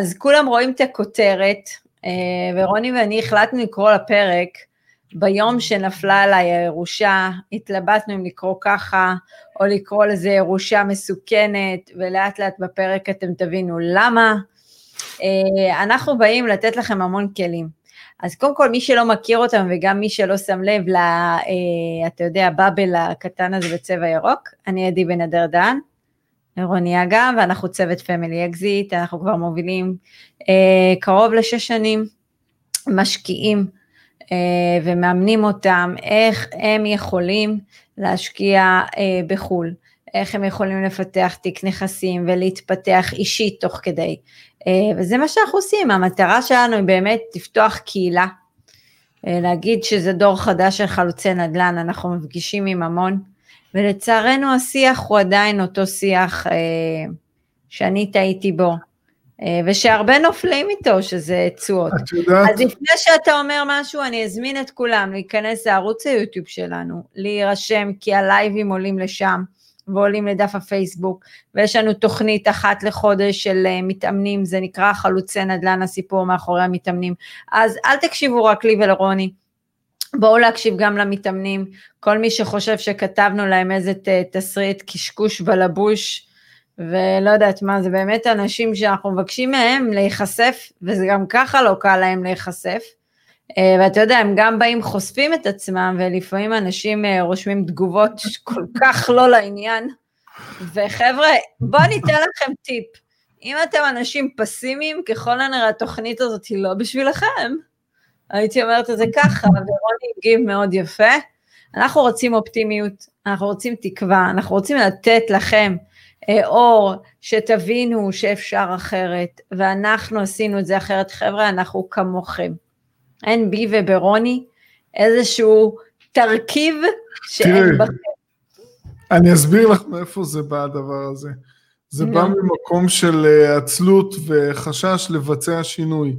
אז כולם רואים את הכותרת, אה, ורוני ואני החלטנו לקרוא לפרק, ביום שנפלה עליי הירושה, התלבטנו אם לקרוא ככה, או לקרוא לזה ירושה מסוכנת, ולאט לאט בפרק אתם תבינו למה. אה, אנחנו באים לתת לכם המון כלים. אז קודם כל, מי שלא מכיר אותם, וגם מי שלא שם לב, לה, אה, אתה יודע, באבל הקטן הזה בצבע ירוק, אני עדי בן אדר דן, רוני אגה, ואנחנו צוות Family Exit, אנחנו כבר מובילים אה, קרוב לשש שנים, משקיעים אה, ומאמנים אותם איך הם יכולים להשקיע אה, בחו"ל, איך הם יכולים לפתח תיק נכסים ולהתפתח אישית תוך כדי. אה, וזה מה שאנחנו עושים, המטרה שלנו היא באמת לפתוח קהילה, אה, להגיד שזה דור חדש של חלוצי נדל"ן, אנחנו מפגישים עם המון, ולצערנו השיח הוא עדיין אותו שיח אה, שאני טעיתי בו, אה, ושהרבה נופלים איתו, שזה תשואות. את יודעת... אז לפני שאתה אומר משהו, אני אזמין את כולם להיכנס לערוץ היוטיוב שלנו, להירשם, כי הלייבים עולים לשם. ועולים לדף הפייסבוק, ויש לנו תוכנית אחת לחודש של uh, מתאמנים, זה נקרא חלוצי נדל"ן, הסיפור מאחורי המתאמנים. אז אל תקשיבו רק לי ולרוני, בואו להקשיב גם למתאמנים, כל מי שחושב שכתבנו להם איזה תסריט קשקוש בלבוש, ולא יודעת מה, זה באמת אנשים שאנחנו מבקשים מהם להיחשף, וזה גם ככה לא קל להם להיחשף. אה, ואתה יודע, הם גם באים חושפים את עצמם, ולפעמים אנשים אה, רושמים תגובות כל כך לא לעניין. וחבר'ה, בואו ניתן לכם טיפ. אם אתם אנשים פסימיים, ככל הנראה התוכנית הזאת היא לא בשבילכם. הייתי אומרת את זה ככה, ורוני הגיב מאוד יפה. אנחנו רוצים אופטימיות, אנחנו רוצים תקווה, אנחנו רוצים לתת לכם אה, אור, שתבינו שאפשר אחרת, ואנחנו עשינו את זה אחרת. חבר'ה, אנחנו כמוכם. אין בי וברוני איזשהו תרכיב שאין בכם. אני אסביר לך מאיפה זה בא הדבר הזה. זה בא ממקום של אה, עצלות וחשש לבצע שינוי.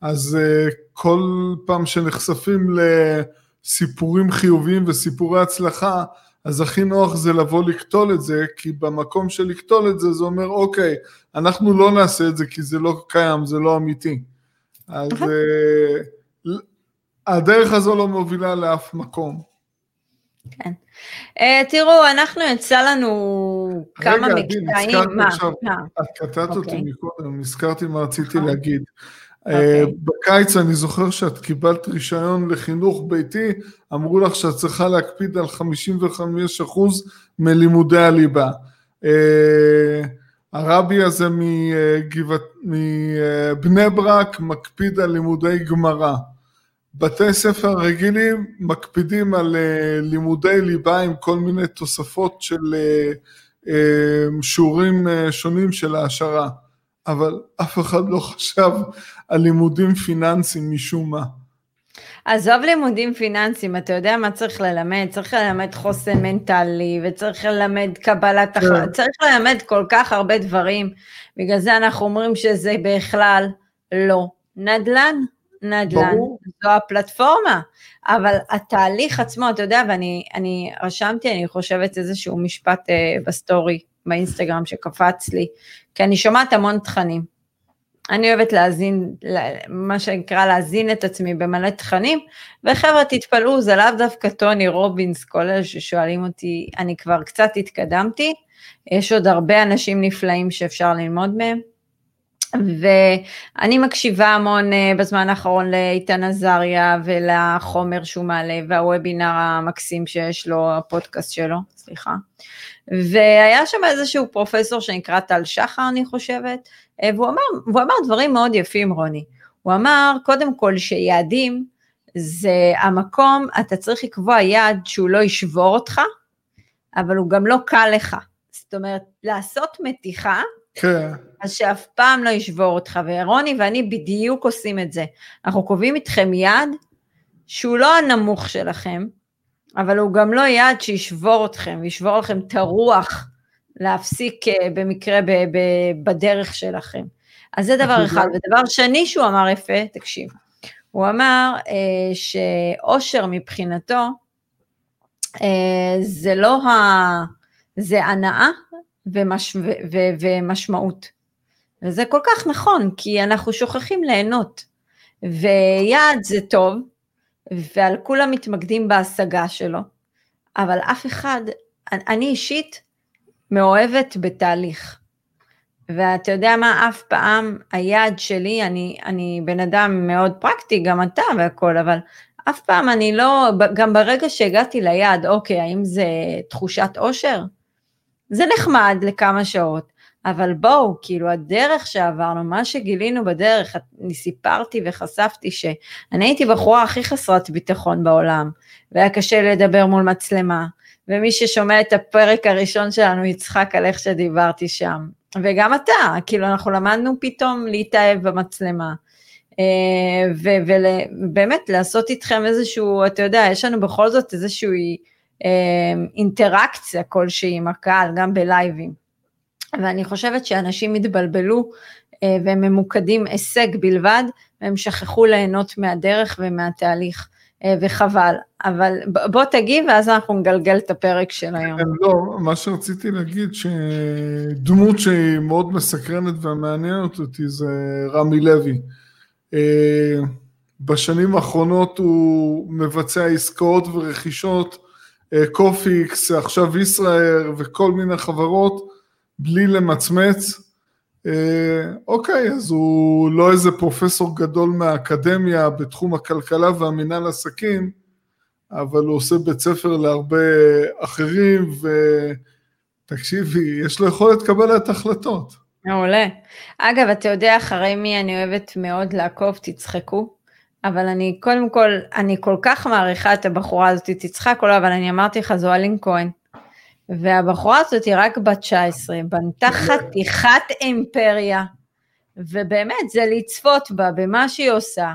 אז uh, כל פעם שנחשפים לסיפורים חיוביים וסיפורי הצלחה, אז הכי נוח זה לבוא לקטול את זה, כי במקום של לקטול את זה, זה אומר, אוקיי, אנחנו לא נעשה את זה כי זה לא קיים, זה לא אמיתי. אז uh, הדרך הזו לא מובילה לאף מקום. כן. Uh, תראו, אנחנו יצא לנו כמה מקטעים, מה? עכשיו, את קטעת אותי אוקיי. מקודם, נזכרתי מה רציתי נכון. להגיד. Okay. אה, אוקיי. בקיץ אני זוכר שאת קיבלת רישיון לחינוך ביתי, אמרו לך שאת צריכה להקפיד על 55% מלימודי הליבה. אה, הרבי הזה מבני ברק מקפיד על לימודי גמרא. בתי ספר רגילים מקפידים על לימודי ליבה עם כל מיני תוספות של שיעורים שונים של העשרה, אבל אף אחד לא חשב על לימודים פיננסיים משום מה. עזוב לימודים פיננסיים, אתה יודע מה צריך ללמד? צריך ללמד חוסן מנטלי, וצריך ללמד קבלת כן. החלטה, צריך ללמד כל כך הרבה דברים, בגלל זה אנחנו אומרים שזה בכלל לא נדל"ן. נדל"ן, ברור. זו הפלטפורמה, אבל התהליך עצמו, אתה יודע, ואני רשמתי, אני חושבת איזשהו משפט אה, בסטורי, באינסטגרם שקפץ לי, כי אני שומעת המון תכנים. אני אוהבת להזין, מה שנקרא להזין את עצמי במלא תכנים, וחבר'ה תתפלאו, זה לאו דווקא טוני רובינס, כל אלה ששואלים אותי, אני כבר קצת התקדמתי, יש עוד הרבה אנשים נפלאים שאפשר ללמוד מהם. ואני מקשיבה המון אה, בזמן האחרון לאיתן עזריה ולחומר שהוא מעלה והוובינר המקסים שיש לו, הפודקאסט שלו, סליחה. והיה שם איזשהו פרופסור שנקרא טל שחר אני חושבת, אה, והוא אמר, והוא אמר דברים מאוד יפים רוני. הוא אמר קודם כל שיעדים זה המקום, אתה צריך לקבוע יעד שהוא לא ישבור אותך, אבל הוא גם לא קל לך. זאת אומרת, לעשות מתיחה כן. אז שאף פעם לא ישבור אותך, ורוני ואני בדיוק עושים את זה. אנחנו קובעים איתכם יעד שהוא לא הנמוך שלכם, אבל הוא גם לא יעד שישבור אתכם, ישבור לכם את הרוח להפסיק אה, במקרה ב- ב- בדרך שלכם. אז זה דבר אחד. ודבר שני שהוא אמר יפה, תקשיב, הוא אמר אה, שאושר מבחינתו, אה, זה לא ה... זה הנאה ומש, ו, ו, ומשמעות. וזה כל כך נכון, כי אנחנו שוכחים ליהנות. ויעד זה טוב, ועל כולם מתמקדים בהשגה שלו, אבל אף אחד, אני אישית מאוהבת בתהליך. ואתה יודע מה, אף פעם היעד שלי, אני, אני בן אדם מאוד פרקטי, גם אתה והכל, אבל אף פעם אני לא, גם ברגע שהגעתי ליעד, אוקיי, האם זה תחושת אושר? זה נחמד לכמה שעות, אבל בואו, כאילו הדרך שעברנו, מה שגילינו בדרך, אני סיפרתי וחשפתי שאני הייתי בחורה הכי חסרת ביטחון בעולם, והיה קשה לדבר מול מצלמה, ומי ששומע את הפרק הראשון שלנו יצחק על איך שדיברתי שם, וגם אתה, כאילו אנחנו למדנו פתאום להתאהב במצלמה. אה, ובאמת לעשות איתכם איזשהו, אתה יודע, יש לנו בכל זאת איזושהי אה, אינטראקציה כלשהי עם הקהל, גם בלייבים. ואני חושבת שאנשים התבלבלו אה, והם ממוקדים הישג בלבד, והם שכחו ליהנות מהדרך ומהתהליך. וחבל, אבל בוא תגיב ואז אנחנו נגלגל את הפרק של היום. לא, מה שרציתי להגיד שדמות שהיא מאוד מסקרנת ומעניינת אותי זה רמי לוי. אה, בשנים האחרונות הוא מבצע עסקאות ורכישות, אה, קופיקס, עכשיו ישראייר וכל מיני חברות, בלי למצמץ. אה, אוקיי, אז הוא לא איזה פרופסור גדול מהאקדמיה בתחום הכלכלה והמינהל עסקים, אבל הוא עושה בית ספר להרבה אחרים, ותקשיבי, יש לו יכולת קבלת החלטות. מעולה. אגב, אתה יודע אחרי מי אני אוהבת מאוד לעקוב, תצחקו, אבל אני קודם כל, אני כל כך מעריכה את הבחורה הזאת, תצחק או לא, אבל אני אמרתי לך, זו אלין כהן. והבחורה הזאת היא רק בת 19, בנתה חתיכת אימפריה, ובאמת זה לצפות בה, במה שהיא עושה,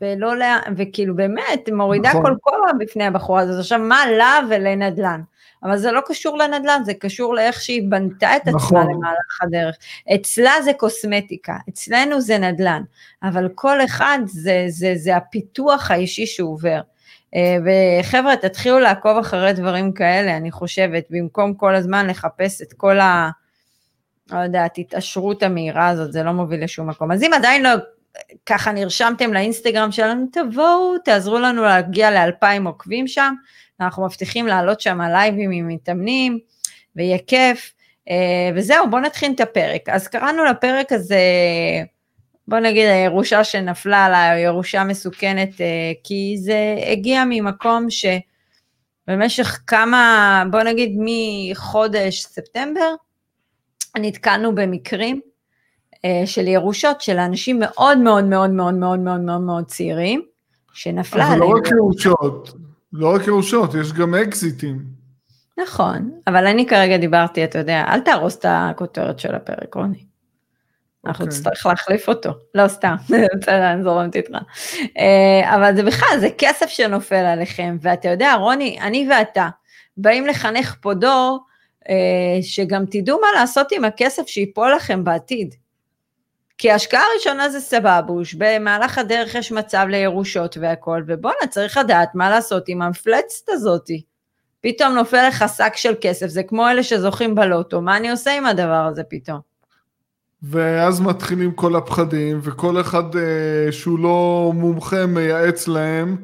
ולא, לה, וכאילו באמת מורידה נכון. כל כובע בפני הבחורה הזאת. עכשיו, מה לה ולנדל"ן? אבל זה לא קשור לנדל"ן, זה קשור לאיך שהיא בנתה את עצמה נכון. למהלך הדרך. אצלה זה קוסמטיקה, אצלנו זה נדל"ן, אבל כל אחד זה, זה, זה הפיתוח האישי שהוא עובר. אה, וחבר'ה, תתחילו לעקוב אחרי דברים כאלה, אני חושבת, במקום כל הזמן לחפש את כל ה... לא יודעת, התעשרות המהירה הזאת, זה לא מוביל לשום מקום. אז אם עדיין לא ככה נרשמתם לאינסטגרם שלנו, תבואו, תעזרו לנו להגיע לאלפיים עוקבים שם, אנחנו מבטיחים לעלות שם לייבים עם מתאמנים, ויהיה כיף. אה, וזהו, בואו נתחיל את הפרק. אז קראנו לפרק הזה, בואו נגיד הירושה שנפלה עליי, או ירושה מסוכנת, אה, כי זה הגיע ממקום שבמשך כמה, בואו נגיד מחודש ספטמבר, נתקלנו במקרים אה, של ירושות של אנשים מאוד מאוד מאוד מאוד מאוד מאוד מאוד מאוד צעירים, שנפלה עליהם. אבל לא רק ירושות, לא רק ירושות, יש גם אקזיטים. נכון, אבל אני כרגע דיברתי, אתה יודע, אל תהרוס את הכותרת של הפרק, רוני. אנחנו אוקיי. נצטרך להחליף אותו, לא סתם, בסדר, אני זורמת איתך. אה, אבל זה בכלל, זה כסף שנופל עליכם, ואתה יודע, רוני, אני ואתה באים לחנך פה דור, אה, שגם תדעו מה לעשות עם הכסף שיפול לכם בעתיד. כי ההשקעה הראשונה זה סבבוש, במהלך הדרך יש מצב לירושות והכל, ובואנה, צריך לדעת מה לעשות עם המפלצת הזאתי. פתאום נופל לך שק של כסף, זה כמו אלה שזוכים בלוטו, מה אני עושה עם הדבר הזה פתאום? ואז מתחילים כל הפחדים, וכל אחד אה, שהוא לא מומחה מייעץ להם,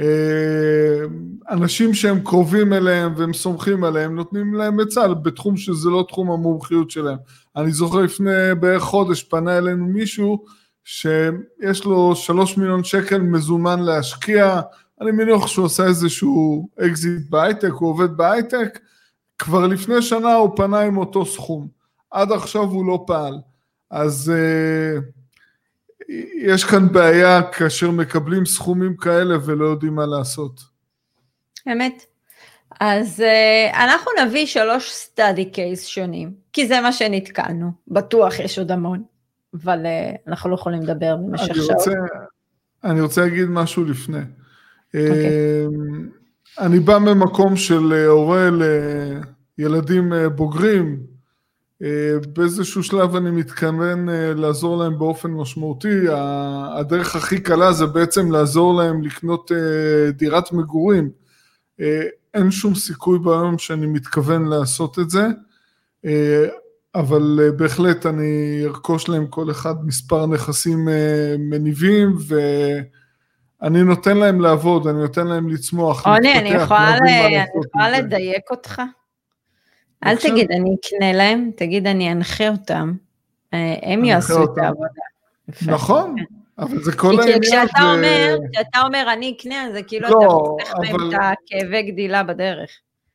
אה, אנשים שהם קרובים אליהם והם סומכים עליהם, נותנים להם עצה בתחום שזה לא תחום המומחיות שלהם. אני זוכר לפני בערך חודש פנה אלינו מישהו שיש לו שלוש מיליון שקל מזומן להשקיע, אני מניח שהוא עושה איזשהו אקזיט בהייטק, הוא עובד בהייטק, כבר לפני שנה הוא פנה עם אותו סכום, עד עכשיו הוא לא פעל. אז אה, יש כאן בעיה כאשר מקבלים סכומים כאלה ולא יודעים מה לעשות. אמת. אז uh, אנחנו נביא שלוש סטאדי קייס שונים, כי זה מה שנתקענו, בטוח יש עוד המון, אבל uh, אנחנו לא יכולים לדבר במשך שעות. אני רוצה להגיד משהו לפני. Okay. אוקיי. אני בא ממקום של הורה לילדים בוגרים, באיזשהו שלב אני מתכוון אה, לעזור להם באופן משמעותי, הדרך הכי קלה זה בעצם לעזור להם לקנות אה, דירת מגורים. אין שום סיכוי ביום שאני מתכוון לעשות את זה. אבל אה, בהחלט אני ארכוש להם כל אחד מספר נכסים אה, מניבים, ואני נותן להם לעבוד, אני נותן להם לצמוח, אני יכולה, אני יכולה לדייק אותך? אל תגיד אני אקנה להם, תגיד אני אנחה אותם, הם יעשו את העבודה. נכון, כן. אבל זה כל העניין. כי כשאתה אומר, כשאתה אומר אני אקנה, זה כאילו אתה לא, חוסך מהם את הכאבי גדילה בדרך.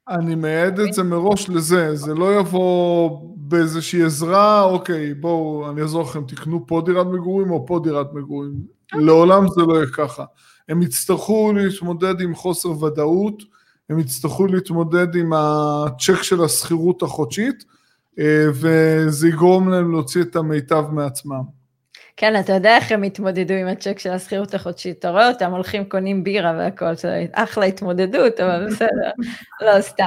אני מייעד את זה מראש לזה, זה לא יבוא באיזושהי עזרה, אוקיי, בואו, אני אעזור לכם, תקנו פה דירת מגורים או פה דירת מגורים. לעולם זה לא יהיה ככה. הם יצטרכו להתמודד עם חוסר ודאות, הם יצטרכו להתמודד עם הצ'ק של השכירות החודשית, אה, וזה יגרום להם להוציא את המיטב מעצמם. כן, אתה יודע איך הם התמודדו עם הצ'ק של השכירות החודשית, אתה רואה אותם הולכים קונים בירה והכל, אחלה התמודדות, אבל בסדר, לא סתם,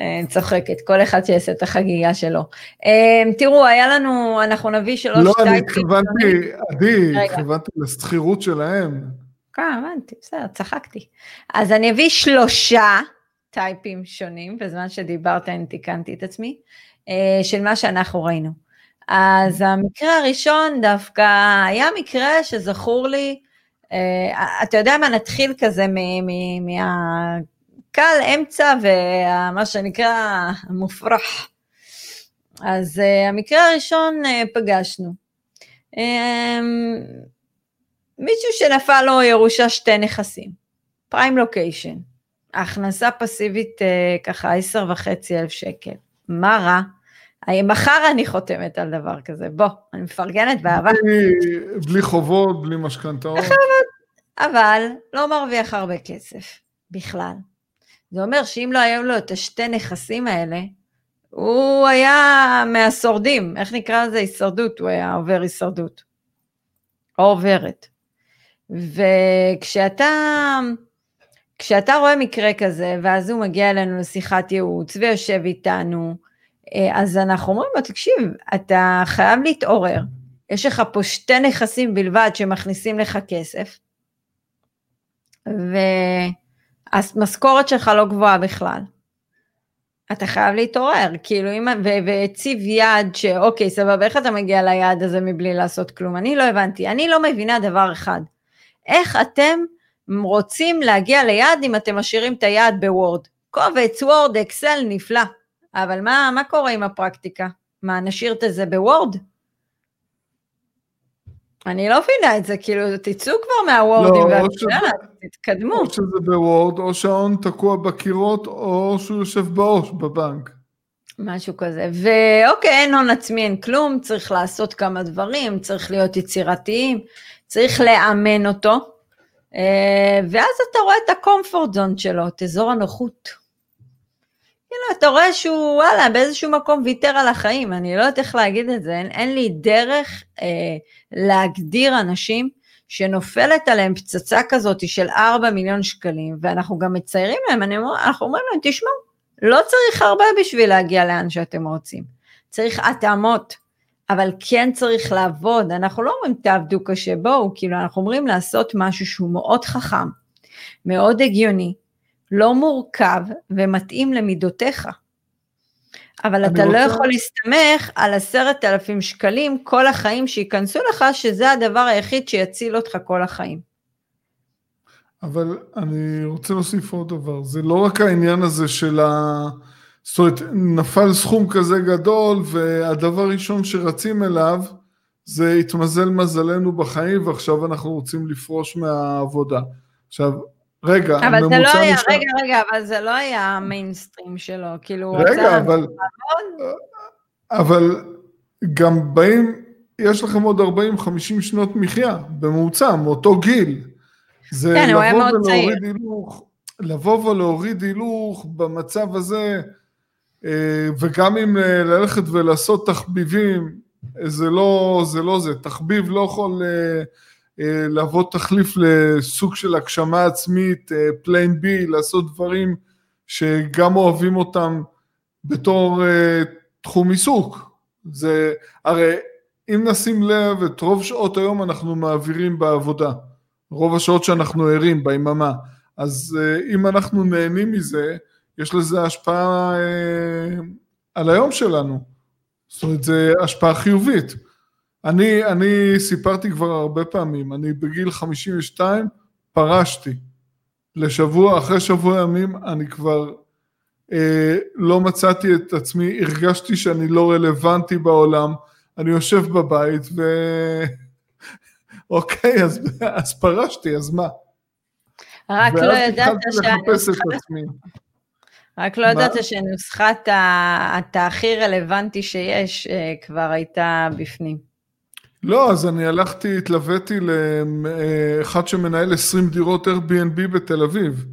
אני צוחקת, כל אחד שיעשה את החגיגה שלו. אמ, תראו, היה לנו, אנחנו נביא שלוש לא, אני התכוונתי, עדי, התכוונתי לשכירות שלהם. כן, הבנתי, בסדר, צחקתי. אז אני אביא שלושה טייפים שונים, בזמן שדיברת אני תיקנתי את עצמי, אה, של מה שאנחנו ראינו. אז המקרה הראשון דווקא היה מקרה שזכור לי, uh, אתה יודע מה, נתחיל כזה מהקל אמצע ומה שנקרא מופרח. אז uh, המקרה הראשון פגשנו. מישהו שנפל לו ירושה שתי נכסים, פריים לוקיישן, הכנסה פסיבית uh, ככה עשר וחצי אלף שקל. מה רע? מחר אני חותמת על דבר כזה, בוא, אני מפרגנת באהבה. בלי חובות, בלי משכנתאות. אבל לא מרוויח הרבה כסף, בכלל. זה אומר שאם לא היו לו את השתי נכסים האלה, הוא היה מהשורדים, איך נקרא לזה? הישרדות, הוא היה עובר הישרדות. או עוברת. וכשאתה כשאתה רואה מקרה כזה, ואז הוא מגיע אלינו לשיחת ייעוץ ויושב איתנו, אה, אז אנחנו אומרים לו, תקשיב, אתה חייב להתעורר, יש לך פה שתי נכסים בלבד שמכניסים לך כסף, והמשכורת שלך לא גבוהה בכלל. אתה חייב להתעורר, כאילו אם, והציב יעד שאוקיי, סבבה, איך אתה מגיע ליעד הזה מבלי לעשות כלום? אני לא הבנתי, אני לא מבינה דבר אחד, איך אתם רוצים להגיע ליעד אם אתם משאירים את היעד בוורד? קובץ, וורד, אקסל, נפלא. אבל מה, מה קורה עם הפרקטיקה? מה, נשאיר את זה בוורד? אני לא מבינה את זה, כאילו, תצאו כבר מהוורדים, לא, והקשלה, תתקדמו. או שזה בוורד, או שההון תקוע בקירות, או שהוא יושב בעו"ש בבנק. משהו כזה, ואוקיי, אין הון עצמי, אין כלום, צריך לעשות כמה דברים, צריך להיות יצירתיים, צריך לאמן אותו, ואז אתה רואה את הקומפורט זון שלו, את אזור הנוחות. כאילו, אתה רואה שהוא, וואלה, באיזשהו מקום ויתר על החיים, אני לא יודעת איך להגיד את זה, אין, אין לי דרך אה, להגדיר אנשים שנופלת עליהם פצצה כזאת של 4 מיליון שקלים, ואנחנו גם מציירים להם, אני אומר, אנחנו אומרים להם, תשמעו, לא צריך הרבה בשביל להגיע לאן שאתם רוצים, צריך התאמות, אבל כן צריך לעבוד, אנחנו לא אומרים תעבדו קשה, בואו, כאילו אנחנו אומרים לעשות משהו שהוא מאוד חכם, מאוד הגיוני, לא מורכב ומתאים למידותיך. אבל אתה לא רוצה... לא יכול להסתמך על עשרת אלפים שקלים כל החיים שייכנסו לך, שזה הדבר היחיד שיציל אותך כל החיים. אבל אני רוצה להוסיף עוד דבר, זה לא רק העניין הזה של ה... זאת אומרת, נפל סכום כזה גדול, והדבר הראשון שרצים אליו, זה התמזל מזלנו בחיים, ועכשיו אנחנו רוצים לפרוש מהעבודה. עכשיו, רגע, אבל זה לא היה, נשאר... רגע, רגע, אבל זה לא היה המיינסטרים שלו, כאילו, רגע, אבל, אבל גם באים, יש לכם עוד 40-50 שנות מחיה, בממוצע, מאותו גיל. זה כן, הוא היה מאוד צעיר. הילוך, לבוא ולהוריד הילוך במצב הזה, וגם אם אה, ללכת ולעשות תחביבים, זה לא זה, לא זה. תחביב לא יכול... אה, אה, להוות תחליף לסוג של הגשמה עצמית, plan אה, B, לעשות דברים שגם אוהבים אותם בתור תחום עיסוק. זה, הרי אם נשים לב, את רוב שעות היום אנחנו מעבירים בעבודה. רוב השעות שאנחנו ערים ביממה. אז אם אנחנו נהנים מזה, יש לזה השפעה uh, על היום שלנו. זאת אומרת, זה השפעה חיובית. אני, אני סיפרתי כבר הרבה פעמים, אני בגיל 52 פרשתי. לשבוע, אחרי שבוע ימים אני כבר אה, לא מצאתי את עצמי, הרגשתי שאני לא רלוונטי בעולם, אני יושב בבית ו... אוקיי, אז, אז פרשתי, אז מה? רק לא ידעת שהנוסחה... רק לא ידעת שנוסחת אתה הכי רלוונטי שיש אה, כבר הייתה בפנים. לא, אז אני הלכתי, התלוויתי לאחד שמנהל 20 דירות Airbnb בתל אביב.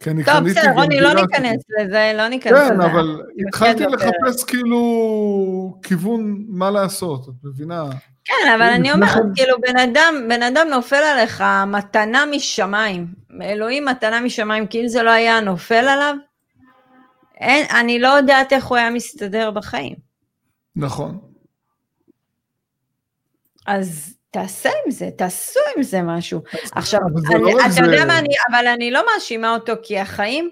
כי אני טוב, בסדר, רוני, לא ניכנס לזה, לא ניכנס כן, לזה. כן, אבל התחלתי לחפש כאילו כיוון מה לעשות, את מבינה? כן, אבל אני אומרת, כאילו, בן אדם, בן אדם נופל עליך מתנה משמיים. אלוהים מתנה משמיים, כי אם זה לא היה נופל עליו, אין, אני לא יודעת איך הוא היה מסתדר בחיים. נכון. אז תעשה עם זה, תעשו עם זה משהו. עכשיו, אני, לא אתה זה... יודע מה, אני, אבל אני לא מאשימה אותו, כי החיים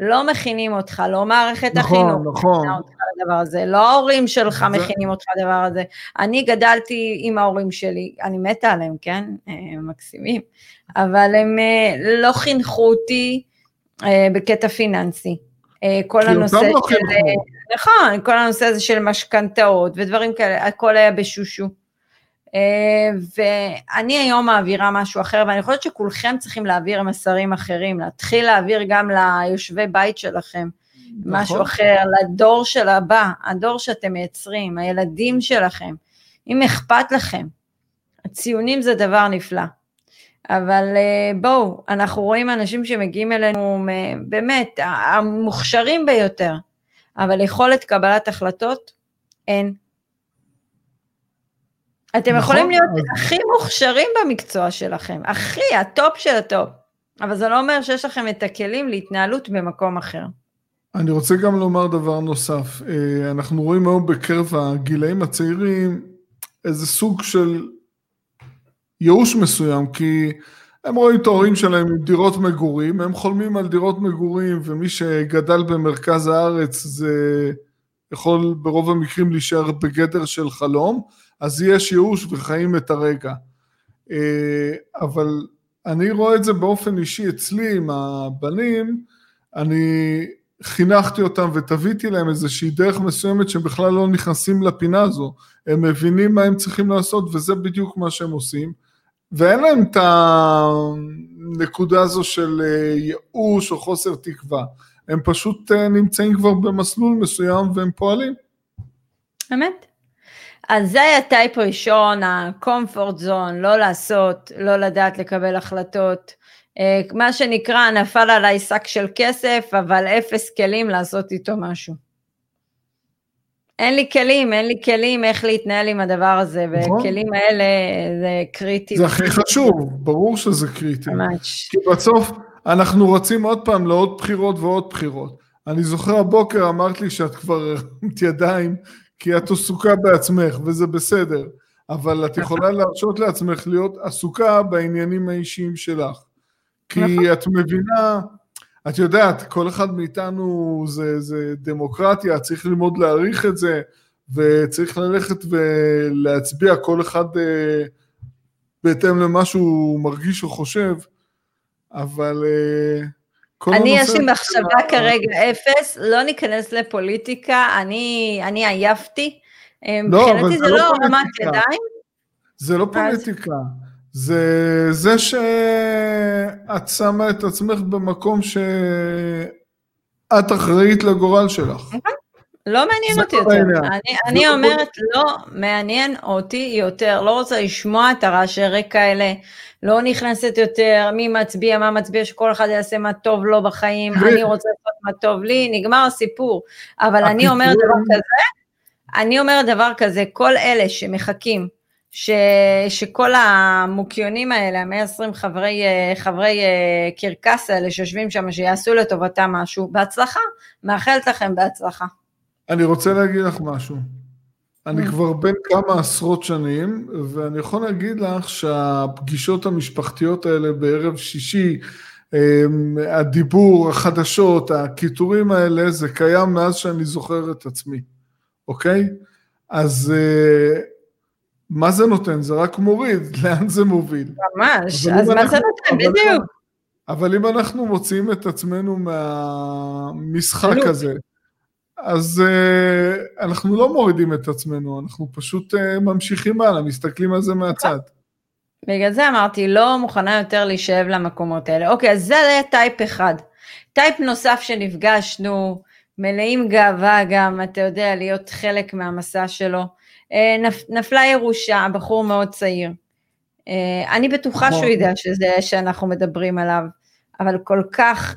לא מכינים אותך, לא מערכת נכון, החינוך נכון. מכינה אותך לדבר הזה, לא ההורים שלך זה... מכינים אותך לדבר הזה. אני גדלתי עם ההורים שלי, אני מתה עליהם, כן? הם מקסימים, אבל הם אה, לא חינכו אותי אה, בקטע פיננסי. אה, כל הנושא לא של... נכון, כל הנושא הזה של משכנתאות ודברים כאלה, הכל היה בשושו. אה, ואני היום מעבירה משהו אחר, ואני חושבת שכולכם צריכים להעביר מסרים אחרים, להתחיל להעביר גם ליושבי בית שלכם נכון. משהו אחר, לדור של הבא, הדור שאתם מייצרים, הילדים שלכם, אם אכפת לכם. הציונים זה דבר נפלא. אבל אה, בואו, אנחנו רואים אנשים שמגיעים אלינו באמת המוכשרים ביותר, אבל יכולת קבלת החלטות אין. אתם נכון, יכולים להיות אז... הכי מוכשרים במקצוע שלכם, הכי, הטופ של הטופ, אבל זה לא אומר שיש לכם את הכלים להתנהלות במקום אחר. אני רוצה גם לומר דבר נוסף, אה, אנחנו רואים היום בקרב הגילאים הצעירים איזה סוג של ייאוש מסוים, כי הם רואים את ההורים שלהם עם דירות מגורים, הם חולמים על דירות מגורים, ומי שגדל במרכז הארץ זה יכול ברוב המקרים להישאר בגדר של חלום, אז יש ייאוש וחיים את הרגע. אה, אבל אני רואה את זה באופן אישי אצלי עם הבנים, אני חינכתי אותם ותוויתי להם איזושהי דרך מסוימת שהם בכלל לא נכנסים לפינה הזו, הם מבינים מה הם צריכים לעשות וזה בדיוק מה שהם עושים, ואין להם את הנקודה הזו של אה, ייאוש או חוסר תקווה, הם פשוט אה, נמצאים כבר במסלול מסוים והם פועלים. אמת. אז זה היה type ראשון, ה-comfort zone, לא לעשות, לא לדעת לקבל החלטות. אה, מה שנקרא, נפל עליי שק של כסף, אבל אפס כלים לעשות איתו משהו. אין לי כלים, אין לי כלים איך להתנהל עם הדבר הזה, נכון. וכלים האלה זה קריטי. זה הכי חשוב, ברור שזה קריטי. ממש. כי בסוף אנחנו רצים עוד פעם לעוד בחירות ועוד בחירות. אני זוכר הבוקר אמרת לי שאת כבר הרמת ידיים כי את עסוקה בעצמך, וזה בסדר, אבל את יכולה להרשות לעצמך להיות עסוקה בעניינים האישיים שלך. כי נכון. את מבינה, את יודעת, כל אחד מאיתנו זה, זה דמוקרטיה, צריך ללמוד להעריך את זה, וצריך ללכת ולהצביע. כל אחד אה, בהתאם למה שהוא מרגיש או חושב, אבל... אה, אני יש לי מחשבה כרגע אפס, לא ניכנס לפוליטיקה, אני, אני עייפתי. אה, לא, מבחינתי זה, זה לא, לא רמת ידיים. זה לא פוליטיקה, זה זה שאת שמה את עצמך במקום שאת אחראית לגורל שלך. נכון. לא מעניין אותי יותר. אני, אני לא אומרת, לא מעניין אותי יותר, לא רוצה לשמוע את הרעשי רקע האלה, לא נכנסת יותר, מי מצביע, מה מצביע, שכל אחד יעשה מה טוב לו בחיים, אני רוצה לעשות מה טוב לי, נגמר הסיפור. אבל אני אומרת דבר כזה, אני אומרת דבר כזה, כל אלה שמחכים, ש, שכל המוקיונים האלה, ה-120 חברי, חברי אה, קרקס האלה שיושבים שם, שיעשו לטובתם משהו, בהצלחה, מאחלת לכם בהצלחה. אני רוצה להגיד לך משהו. אני. כבר בין כמה עשרות שנים, ואני יכול להגיד לך שהפגישות המשפחתיות האלה בערב שישי, אמ, הדיבור, החדשות, הקיטורים האלה, זה קיים מאז שאני זוכר את עצמי, אוקיי? אז uh, מה זה נותן? זה רק מוריד, לאן זה מוביל? ממש, אז מה זה נותן? בדיוק. אבל אם אנחנו מוציאים את עצמנו מהמשחק הזה, אז אה, אנחנו לא מורידים את עצמנו, אנחנו פשוט אה, ממשיכים הלאה, מסתכלים על זה מהצד. בגלל זה אמרתי, לא מוכנה יותר להישאב למקומות האלה. אוקיי, אז זה היה type אחד. type נוסף שנפגשנו, מלאים גאווה גם, אתה יודע, להיות חלק מהמסע שלו. אה, נפ, נפלה ירושה, בחור מאוד צעיר. אני בטוחה שהוא יודע שזה שאנחנו מדברים עליו, אבל כל כך,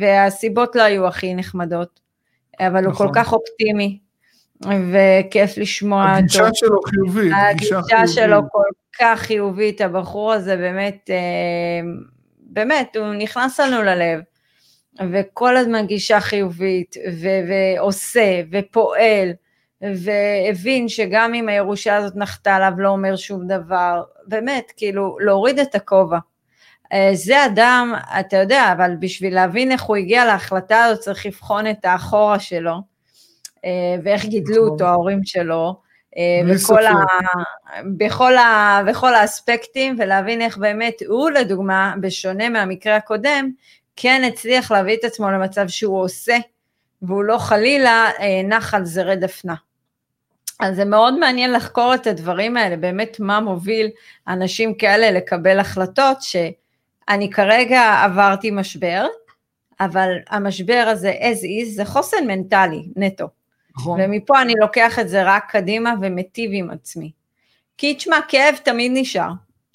והסיבות לא היו הכי נחמדות. אבל הוא כל נכון. כך אופטימי, וכיף לשמוע אותו. הגישה שלו חיובית. הגישה שלו כל כך חיובית, הבחור הזה באמת, אה, באמת, הוא נכנס לנו ללב, וכל הזמן גישה חיובית, ועושה, ופועל, והבין שגם אם הירושה הזאת נחתה עליו לא אומר שום דבר, באמת, כאילו, להוריד את הכובע. אה, זה אדם, אתה יודע, אבל בשביל להבין איך הוא הגיע להחלטה הזאת צריך לבחון את האחורה שלו, אה, ואיך גידלו אותו ההורים שלו, אה, וכל ה... בכל, ה... בכל האספקטים, ולהבין איך באמת הוא, לדוגמה, בשונה מהמקרה הקודם, כן הצליח להביא את עצמו למצב שהוא עושה, והוא לא חלילה נח על זרי דפנה. אז זה מאוד מעניין לחקור את הדברים האלה, באמת מה מוביל אנשים כאלה לקבל החלטות ש... אני כרגע עברתי משבר, אבל המשבר הזה as is זה חוסן מנטלי נטו. נכון. ומפה אני לוקח את זה רק קדימה ומטיב עם עצמי. כי תשמע, כאב תמיד נשאר.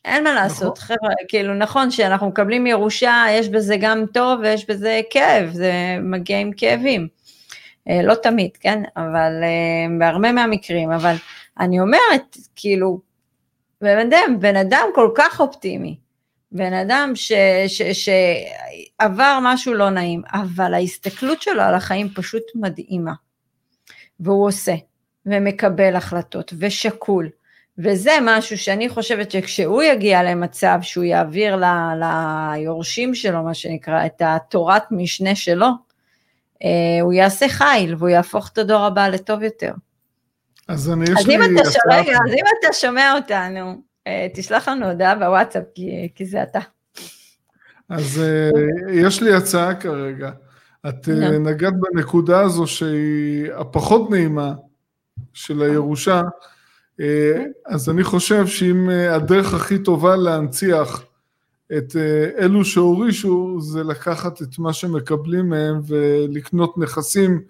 אין מה לעשות, נכון. חבר'ה, כאילו נכון שאנחנו מקבלים ירושה, יש בזה גם טוב ויש בזה כאב, זה מגיע עם כאבים. אה, לא תמיד, כן? אבל אה, בהרבה מהמקרים, אבל אני אומרת, כאילו, אדם, בן אדם כל כך אופטימי, בן אדם ש, ש, שעבר משהו לא נעים, אבל ההסתכלות שלו על החיים פשוט מדהימה. והוא עושה, ומקבל החלטות, ושקול. וזה משהו שאני חושבת שכשהוא יגיע למצב שהוא יעביר ל, ליורשים שלו, מה שנקרא, את התורת משנה שלו, הוא יעשה חיל והוא יהפוך את הדור הבא לטוב יותר. אז אני, יש אז לי... אתה שומע, אז אם אתה שומע אותנו, אה, תשלח לנו הודעה בוואטסאפ, כי, כי זה אתה. אז uh, יש לי הצעה כרגע. את נגעת בנקודה הזו שהיא הפחות נעימה של הירושה, אז אני חושב שאם הדרך הכי טובה להנציח את uh, אלו שהורישו, זה לקחת את מה שמקבלים מהם ולקנות נכסים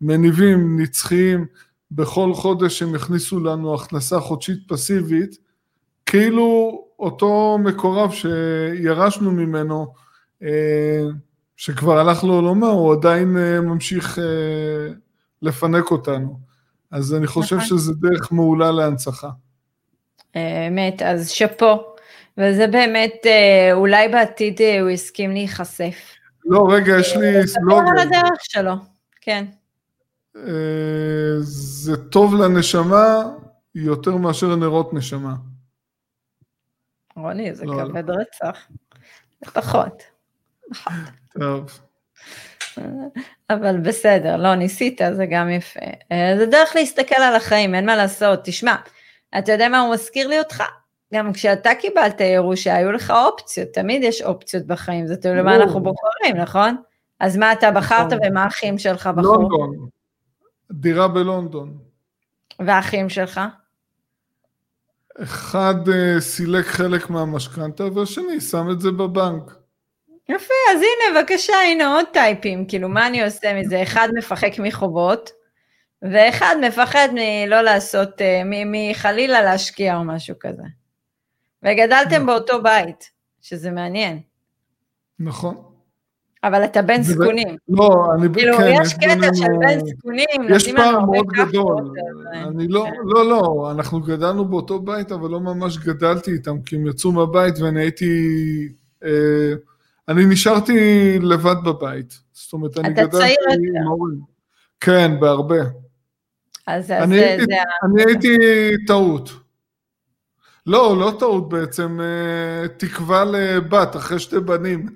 מניבים, נצחיים, בכל חודש הם יכניסו לנו הכנסה חודשית פסיבית, כאילו אותו מקורב שירשנו ממנו, אה, שכבר הלך לעולמו, הוא עדיין אה, ממשיך אה, לפנק אותנו. אז אני חושב נכון. שזה דרך מעולה להנצחה. אמת, אז שאפו. וזה באמת, אולי בעתיד הוא הסכים להיחשף. לא, רגע, יש לי סלוגן. על הדרך שלו, כן. זה טוב לנשמה יותר מאשר נרות נשמה. רוני, זה לא, כבד לא. רצח. פחות. טוב. אבל בסדר, לא, ניסית, זה גם יפה. אה, זה דרך להסתכל על החיים, אין מה לעשות. תשמע, אתה יודע מה הוא מזכיר לי אותך? גם כשאתה קיבלת ירושה, היו לך אופציות, תמיד יש אופציות בחיים, זה תלוי למה אנחנו בוחרים, נכון? אז מה אתה בחרת נכון. ומה האחים שלך בחרו? לונדון, דירה בלונדון. והאחים שלך? אחד uh, סילק חלק מהמשכנתה והשני שם את זה בבנק. יפה, אז הנה, בבקשה, הנה עוד טייפים, כאילו, מה אני עושה מזה? אחד מפחק מחובות, ואחד מפחד מלא לעשות, uh, מחלילה להשקיע או משהו כזה. וגדלתם נכון. באותו בית, שזה מעניין. נכון. אבל אתה בן זקונים. לא, אני... כאילו, כן, יש קטע של בן זקונים, יש פער מאוד גדול. אני לא. לא, לא, אנחנו גדלנו באותו בית, אבל לא ממש גדלתי איתם, כי הם יצאו מהבית ואני הייתי... אה, אני נשארתי לבד בבית. זאת אומרת, אני גדלתי עם ההורים. כן, בהרבה. אז זה... אני הייתי טעות. לא, לא טעות בעצם, אה, תקווה לבת אחרי שתי בנים.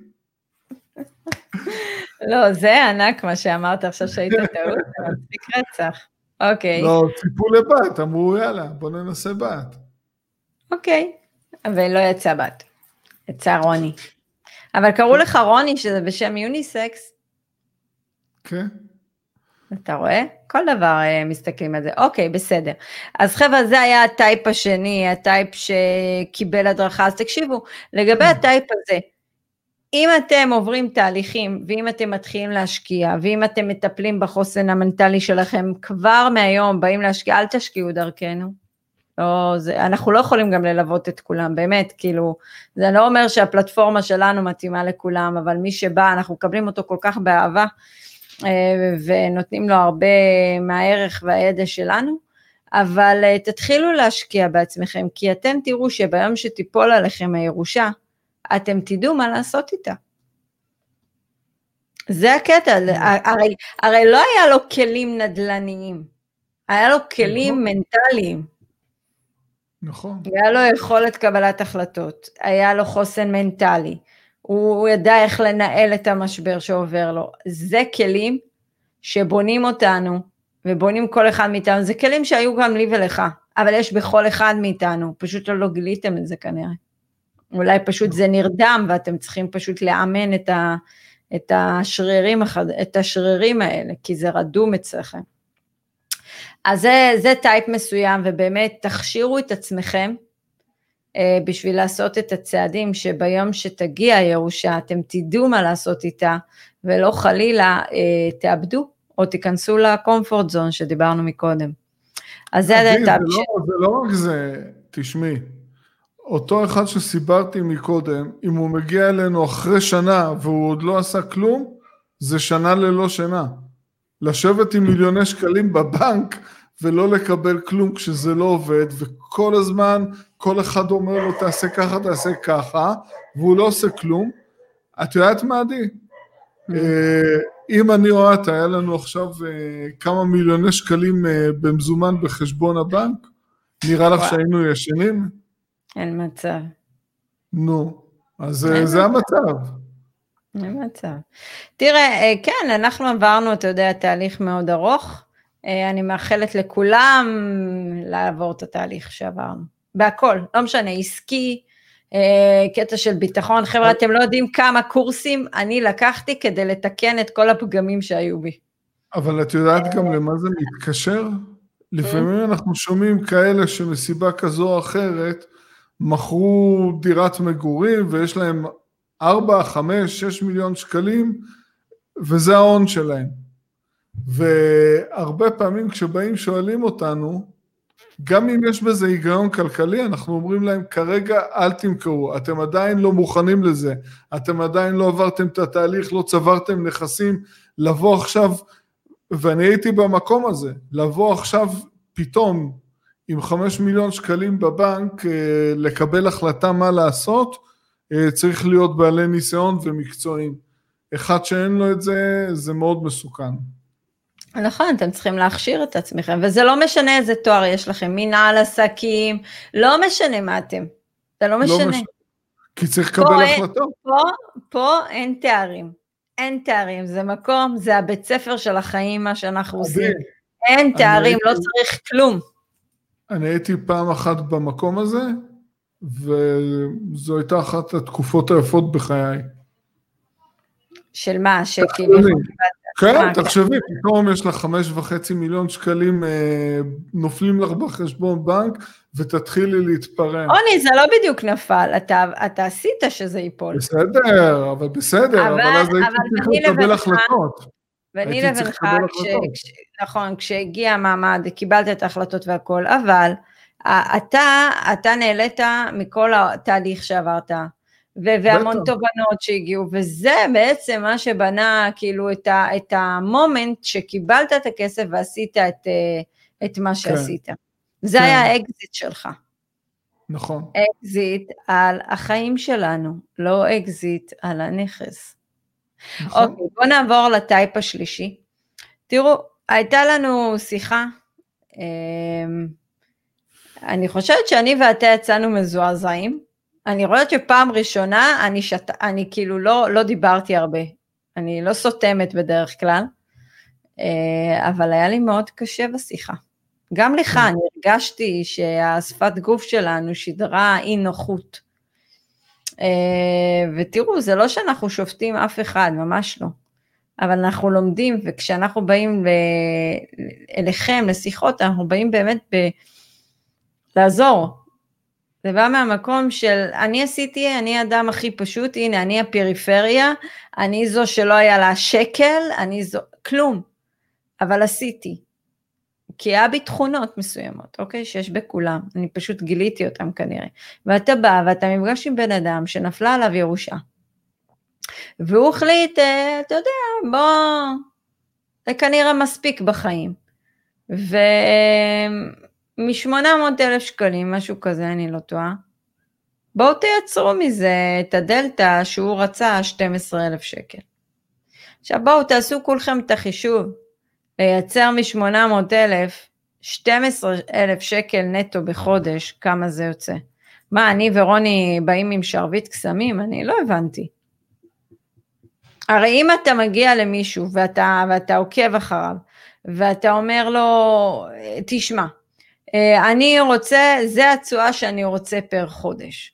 לא, זה ענק מה שאמרת עכשיו שהיית טעות, זה מצחיק רצח. אוקיי. לא, ציפו לבת, אמרו יאללה, בוא ננסה בת. אוקיי, ולא יצא בת, יצא רוני. אבל קראו לך רוני שזה בשם יוניסקס. כן. אתה רואה? כל דבר uh, מסתכלים על זה. אוקיי, בסדר. אז חבר'ה, זה היה הטייפ השני, הטייפ שקיבל הדרכה. אז תקשיבו, לגבי הטייפ הזה, אם אתם עוברים תהליכים, ואם אתם מתחילים להשקיע, ואם אתם מטפלים בחוסן המנטלי שלכם, כבר מהיום באים להשקיע, אל תשקיעו דרכנו. לא, זה, אנחנו לא יכולים גם ללוות את כולם, באמת, כאילו, זה לא אומר שהפלטפורמה שלנו מתאימה לכולם, אבל מי שבא, אנחנו מקבלים אותו כל כך באהבה, אה, ונותנים לו הרבה מהערך והידע שלנו, אבל אה, תתחילו להשקיע בעצמכם, כי אתם תראו שביום שתיפול עליכם הירושה, אתם תדעו מה לעשות איתה. זה הקטע, הרי, הרי לא היה לו כלים נדל"ניים, היה לו כלים נכון. מנטליים. נכון. היה לו יכולת קבלת החלטות, היה לו חוסן מנטלי, הוא ידע איך לנהל את המשבר שעובר לו. זה כלים שבונים אותנו, ובונים כל אחד מאיתנו, זה כלים שהיו גם לי ולך, אבל יש בכל אחד מאיתנו, פשוט לא גיליתם את זה כנראה. אולי פשוט זה נרדם ואתם צריכים פשוט לאמן את, ה, את, השרירים, את השרירים האלה, כי זה רדום אצלכם. אז זה, זה טייפ מסוים, ובאמת תכשירו את עצמכם בשביל לעשות את הצעדים שביום שתגיע הירושה אתם תדעו מה לעשות איתה, ולא חלילה אה, תאבדו או תיכנסו לקומפורט זון שדיברנו מקודם. אז זה הטייפ ש... לא, זה לא רק זה, תשמעי, אותו אחד שסיפרתי מקודם, אם הוא מגיע אלינו אחרי שנה והוא עוד לא עשה כלום, זה שנה ללא שינה. לשבת עם מיליוני שקלים בבנק ולא לקבל כלום כשזה לא עובד, וכל הזמן כל אחד אומר לו תעשה ככה, תעשה ככה, והוא לא עושה כלום. את יודעת מה עדי? אה, אם אני או את, היה לנו עכשיו אה, כמה מיליוני שקלים אה, במזומן בחשבון הבנק, נראה לך שהיינו ישנים? אין מצב. נו, אז זה המצב. אין מצב. תראה, כן, אנחנו עברנו, אתה יודע, תהליך מאוד ארוך. אני מאחלת לכולם לעבור את התהליך שעברנו. בהכל, לא משנה, עסקי, קטע של ביטחון. חבר'ה, אתם לא יודעים כמה קורסים אני לקחתי כדי לתקן את כל הפגמים שהיו בי. אבל את יודעת גם למה זה מתקשר? לפעמים אנחנו שומעים כאלה שמסיבה כזו או אחרת מכרו דירת מגורים ויש להם 4, 5, 6 מיליון שקלים וזה ההון שלהם. והרבה פעמים כשבאים שואלים אותנו, גם אם יש בזה היגיון כלכלי, אנחנו אומרים להם כרגע אל תמכרו, אתם עדיין לא מוכנים לזה, אתם עדיין לא עברתם את התהליך, לא צברתם נכסים, לבוא עכשיו, ואני הייתי במקום הזה, לבוא עכשיו פתאום עם חמש מיליון שקלים בבנק, אה, לקבל החלטה מה לעשות, אה, צריך להיות בעלי ניסיון ומקצועיים. אחד שאין לו את זה, זה מאוד מסוכן. נכון, אתם צריכים להכשיר את עצמכם, וזה לא משנה איזה תואר יש לכם, מנהל עסקים, לא משנה מה אתם, זה לא משנה. לא משנה. כי צריך לקבל החלטות. פה, פה אין תארים, אין תארים, זה מקום, זה הבית ספר של החיים, מה שאנחנו עושים. אין תארים, לא צריך כלום. אני הייתי פעם אחת במקום הזה, וזו הייתה אחת התקופות היפות בחיי. של מה? שכאילו... כן, תחשבי, פתאום יש לך חמש וחצי מיליון שקלים אה, נופלים לך בחשבון בנק ותתחילי להתפרם. עוני, זה לא בדיוק נפל, אתה, אתה עשית שזה ייפול. בסדר, אבל בסדר, אבל, אבל אז הייתי צריך לקבל החלטות. ואני לבנך, כש, נכון, כשהגיע המעמד, קיבלת את ההחלטות והכל, אבל אתה, אתה נהנית מכל התהליך שעברת. והמון תובנות שהגיעו, וזה בעצם מה שבנה כאילו את, ה, את ה moment שקיבלת את הכסף ועשית את, אה, את מה כן. שעשית. כן. זה כן. היה האקזיט שלך. נכון. אקזיט על החיים שלנו, לא אקזיט על הנכס. נכון. אוקיי, בואו נעבור לטייפ השלישי. תראו, הייתה לנו שיחה, אמ, אני חושבת שאני ואתה יצאנו מזועזעים, אני רואה שפעם ראשונה אני, שת... אני כאילו לא, לא דיברתי הרבה, אני לא סותמת בדרך כלל, אה, אבל היה לי מאוד קשה בשיחה. גם לך, אני הרגשתי שהשפת גוף שלנו שידרה אי נוחות. אה, ותראו, זה לא שאנחנו שופטים אף אחד, ממש לא. אבל אנחנו לומדים, וכשאנחנו באים ל... אליכם לשיחות, אנחנו באים באמת ב... לעזור. זה בא מהמקום של אני עשיתי, אני האדם הכי פשוט, הנה אני הפריפריה, אני זו שלא היה לה שקל, אני זו, כלום, אבל עשיתי. כי היה בי תכונות מסוימות, אוקיי? שיש בכולם, אני פשוט גיליתי אותם כנראה. ואתה בא ואתה נפגש עם בן אדם שנפלה עליו ירושה. והוא החליט, אה, אתה יודע, בוא, זה כנראה מספיק בחיים. ומ-800 אלף שקלים, משהו כזה, אני לא טועה, בואו תייצרו מזה את הדלתא שהוא רצה 12 אלף שקל. עכשיו בואו תעשו כולכם את החישוב, לייצר מ-800 אלף 12 אלף שקל נטו בחודש, כמה זה יוצא. מה, אני ורוני באים עם שרביט קסמים? אני לא הבנתי. הרי אם אתה מגיע למישהו ואתה, ואתה עוקב אחריו, ואתה אומר לו, תשמע, אני רוצה, זה התשואה שאני רוצה פר חודש.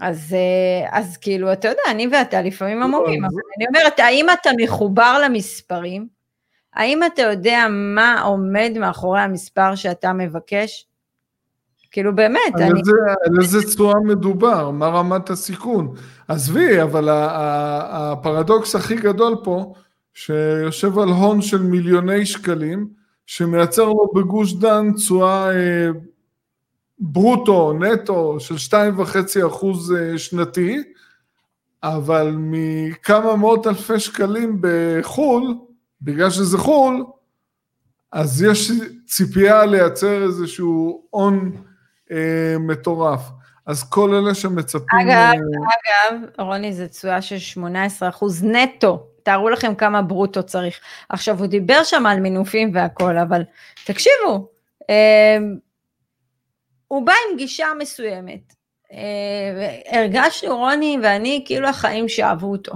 אז, אה, אז כאילו, אתה יודע, אני ואתה לפעמים המומים, אבל אני אומרת, האם אתה מחובר למספרים? האם אתה יודע מה עומד מאחורי המספר שאתה מבקש? כאילו באמת, על אני... איזה, על איזה תשואה מדובר? מה רמת הסיכון? עזבי, אבל הפרדוקס הכי גדול פה, שיושב על הון של מיליוני שקלים, שמייצר לו בגוש דן תשואה אה, ברוטו, נטו, של 2.5 אחוז אה, שנתי, אבל מכמה מאות אלפי שקלים בחו"ל, בגלל שזה חו"ל, אז יש ציפייה לייצר איזשהו הון אה, מטורף. אז כל אלה שמצפים... אגב, אה... אגב, רוני, זה תשואה של 18 אחוז נטו. תארו לכם כמה ברוטו צריך. עכשיו, הוא דיבר שם על מינופים והכל, אבל תקשיבו, אה, הוא בא עם גישה מסוימת. אה, הרגשנו, רוני ואני, כאילו החיים שאהבו אותו.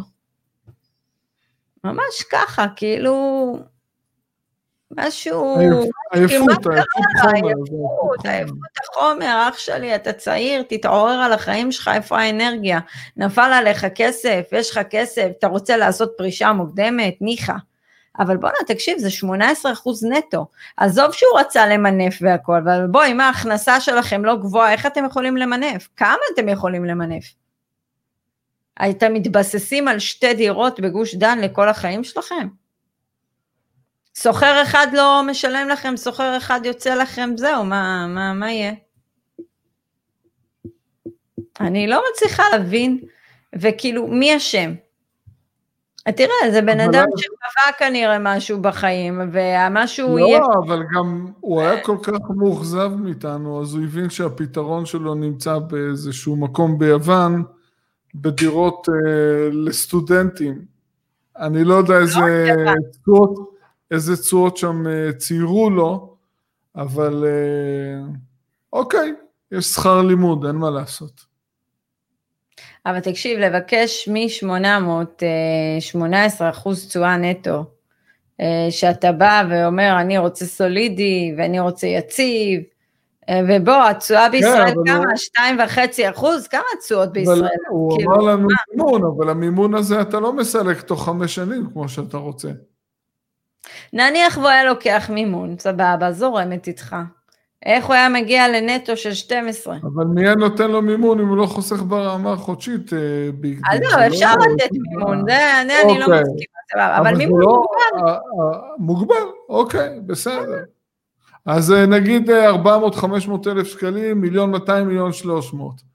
ממש ככה, כאילו, משהו... עייפות, עייפות. עייפות, החומר, אח שלי, אתה צעיר, תתעורר על החיים שלך, איפה האנרגיה? נפל עליך כסף, יש לך כסף, אתה רוצה לעשות פרישה מוקדמת, ניחא. אבל בואנה, תקשיב, זה 18 אחוז נטו. עזוב שהוא רצה למנף והכל, אבל בואי, אם ההכנסה שלכם לא גבוהה, איך אתם יכולים למנף? כמה אתם יכולים למנף? אתם מתבססים על שתי דירות בגוש דן לכל החיים שלכם? סוחר אחד לא משלם לכם, סוחר אחד יוצא לכם, זהו, מה, מה, מה יהיה? אני לא מצליחה להבין, וכאילו, מי אשם? תראה, זה בן אדם שקבע כנראה משהו בחיים, והמשהו לא, יהיה... לא, אבל גם הוא היה כל כך מאוכזב מאיתנו, אז הוא הבין שהפתרון שלו נמצא באיזשהו מקום ביוון, בדירות אה, לסטודנטים. אני לא יודע איזה תשואות, איזה תשואות שם אה, ציירו לו, אבל אה, אוקיי, יש שכר לימוד, אין מה לעשות. אבל תקשיב, לבקש מ-800, 18 אחוז תשואה נטו, אה, שאתה בא ואומר, אני רוצה סולידי ואני רוצה יציב, אה, ובוא, התשואה כן, בישראל כמה? שתיים וחצי אחוז? כמה התשואות בישראל? הוא כאילו, אמר לנו מימון, אבל המימון הזה אתה לא מסלק תוך חמש שנים כמו שאתה רוצה. נניח והוא היה לוקח מימון, סבבה, זורמת איתך. איך הוא היה מגיע לנטו של 12? אבל מי היה נותן לו מימון אם הוא לא חוסך ברמה החודשית? אה, אז לא, אפשר לתת מימון, זה אני לא אוקיי. מסכימה, אבל מימון לא- מוגבל. מוגבל, אוקיי, בסדר. אז אה, נגיד 400-500 אה, אלף שקלים, מיליון 200, מיליון 300.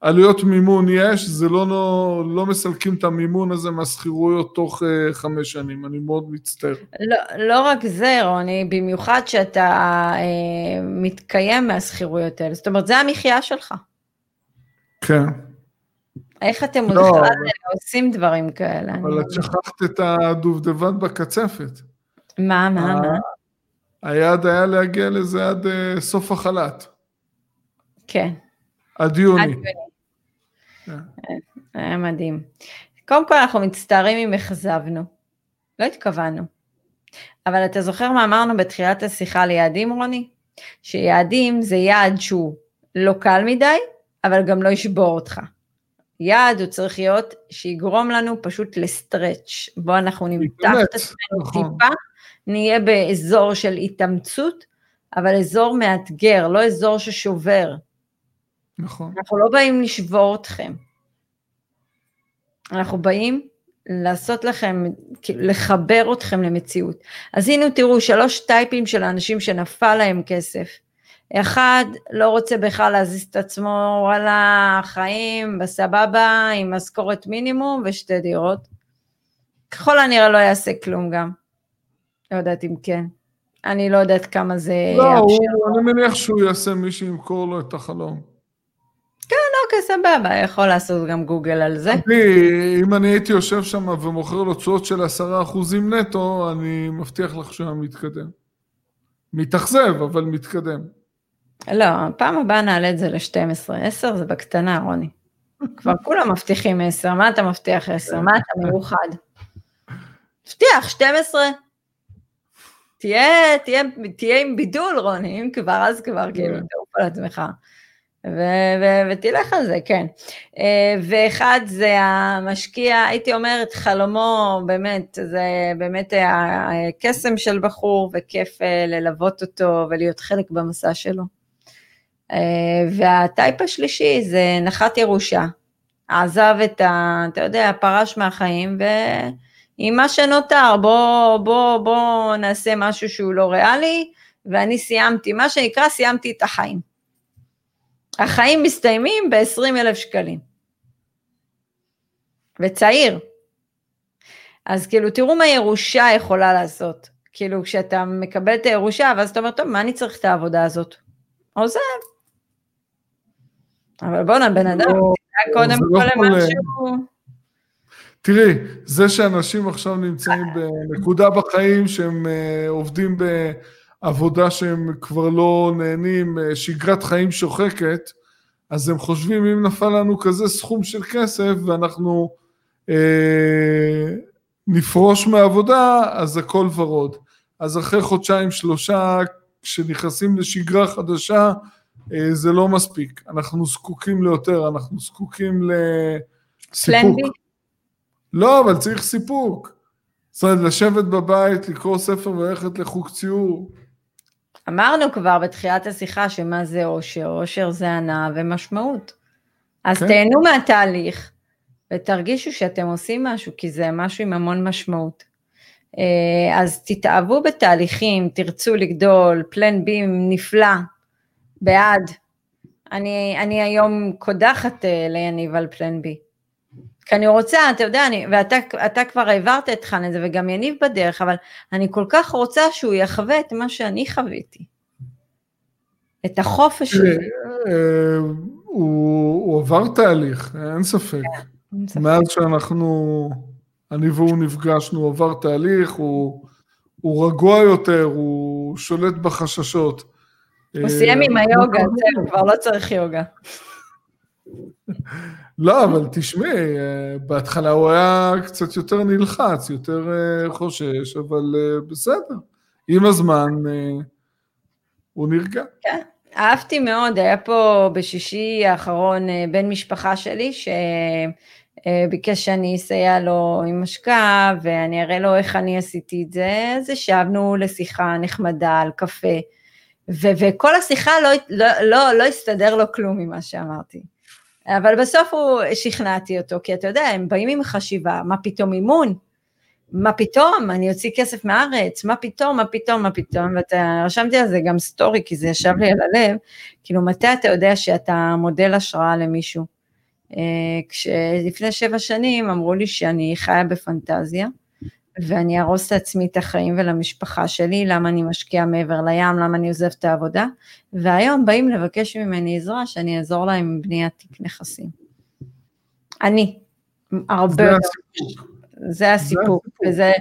עלויות מימון יש, זה לא, לא, לא מסלקים את המימון הזה מהשכירויות תוך uh, חמש שנים, אני מאוד מצטער. לא, לא רק זה, רוני, במיוחד שאתה uh, מתקיים מהשכירויות האלה, זאת אומרת, זה המחיה שלך. כן. איך אתם לא, בכלל אבל... עושים דברים כאלה? אבל את שכחת את הדובדבן בקצפת. מה, מה, מה? היעד היה להגיע לזה עד uh, סוף החל"ת. כן. עד יוני. עד יוני. היה מדהים. קודם כל אנחנו מצטערים אם אכזבנו. לא התכוונו. אבל אתה זוכר מה אמרנו בתחילת השיחה על יעדים, רוני? שיעדים זה יעד שהוא לא קל מדי, אבל גם לא ישבור אותך. יעד הוא צריך להיות שיגרום לנו פשוט לסטרץ', בו אנחנו נמתח את עצמנו נכון. טיפה, נהיה באזור של התאמצות, אבל אזור מאתגר, לא אזור ששובר. נכון. אנחנו לא באים לשבור אתכם. אנחנו באים לעשות לכם, לחבר אתכם למציאות. אז הנה תראו שלוש טייפים של אנשים שנפל להם כסף. אחד לא רוצה בכלל להזיז את עצמו, וואלה, חיים בסבבה, עם משכורת מינימום ושתי דירות. ככל הנראה לא יעשה כלום גם. לא יודעת אם כן. אני לא יודעת כמה זה לא. לא, אני מניח שהוא יעשה מי שימכור לו את החלום. כן, אוקיי, סבבה, יכול לעשות גם גוגל על זה. אני, אם אני הייתי יושב שם ומוכר לו תשואות של עשרה אחוזים נטו, אני מבטיח לך שהוא היה מתקדם. מתאכזב, אבל מתקדם. לא, פעם הבאה נעלה את זה ל-12. 10 זה בקטנה, רוני. כבר כולם מבטיחים 10, מה אתה מבטיח 10? מה אתה מיוחד? מבטיח 12. תהיה, תהיה, תהיה עם בידול, רוני, אם כבר, אז כבר, כאילו, כן. תעוף על עצמך. ותלך על זה, כן. אה, ואחד זה המשקיע, הייתי אומרת, חלומו, באמת, זה באמת הקסם של בחור, וכיף אה, ללוות אותו ולהיות חלק במסע שלו. אה, והטייפ השלישי זה נחת ירושה. עזב את ה... אתה יודע, פרש מהחיים, ועם מה שנותר, בוא, בוא, בוא נעשה משהו שהוא לא ריאלי, ואני סיימתי, מה שנקרא, סיימתי את החיים. החיים מסתיימים ב-20 אלף שקלים. וצעיר. אז כאילו, תראו מה ירושה יכולה לעשות. כאילו, כשאתה מקבל את הירושה, ואז אתה אומר, טוב, מה אני צריך את העבודה הזאת? עוזב. אבל בואנה, בן אדם, לא, קודם לא כל למשהו... תראי, זה שאנשים עכשיו נמצאים בנקודה בחיים שהם uh, עובדים בעבודה שהם כבר לא נהנים, uh, שגרת חיים שוחקת, אז הם חושבים אם נפל לנו כזה סכום של כסף ואנחנו uh, נפרוש מעבודה, אז הכל ורוד. אז אחרי חודשיים שלושה, כשנכנסים לשגרה חדשה, אה, זה לא מספיק, אנחנו זקוקים ליותר, אנחנו זקוקים לסיפוק. לא, אבל צריך סיפוק. זאת אומרת, לשבת בבית, לקרוא ספר וללכת לחוג ציור. אמרנו כבר בתחילת השיחה שמה זה אושר, אושר זה הנאה ומשמעות. אז כן. תהנו מהתהליך ותרגישו שאתם עושים משהו, כי זה משהו עם המון משמעות. אה, אז תתאהבו בתהליכים, תרצו לגדול, פלן בי נפלא, בעד. אני, אני היום קודחת uh, ליניב על פלן בי. כי אני רוצה, אתה יודע, אני, ואתה כבר העברת את חן את זה, וגם יניב בדרך, אבל אני כל כך רוצה שהוא יחווה את מה שאני חוויתי. את החופש שלי. אה, הוא, הוא עבר תהליך, אין ספק. כן, מאז שאנחנו, אני והוא נפגשנו, הוא עבר תהליך, הוא, הוא רגוע יותר, הוא שולט בחששות. הוא סיים עם היוגה, זהו, כבר לא צריך יוגה. לא, אבל תשמעי, בהתחלה הוא היה קצת יותר נלחץ, יותר אה, חושש, אבל אה, בסדר. עם הזמן אה, הוא נרגע. כן, אהבתי מאוד, היה פה בשישי האחרון בן משפחה שלי, שביקש שאני אסייע לו עם השקעה, ואני אראה לו איך אני עשיתי את זה, אז ישבנו לשיחה נחמדה על קפה. ו- וכל השיחה לא, לא, לא, לא הסתדר לו כלום ממה שאמרתי. אבל בסוף הוא, שכנעתי אותו, כי אתה יודע, הם באים עם חשיבה, מה פתאום אימון? מה פתאום, אני אוציא כסף מהארץ, מה פתאום, מה פתאום, מה פתאום, ואתה, רשמתי על זה גם סטורי, כי זה ישב לי על הלב, כאילו מתי אתה יודע שאתה מודל השראה למישהו? אה, כשלפני שבע שנים אמרו לי שאני חיה בפנטזיה, ואני אהרוס לעצמי את החיים ולמשפחה שלי, למה אני משקיעה מעבר לים, למה אני עוזבת את העבודה, והיום באים לבקש ממני עזרה שאני אעזור להם עם בניית תיק נכסים. אני, הרבה יותר. זה הסיפור, וזה,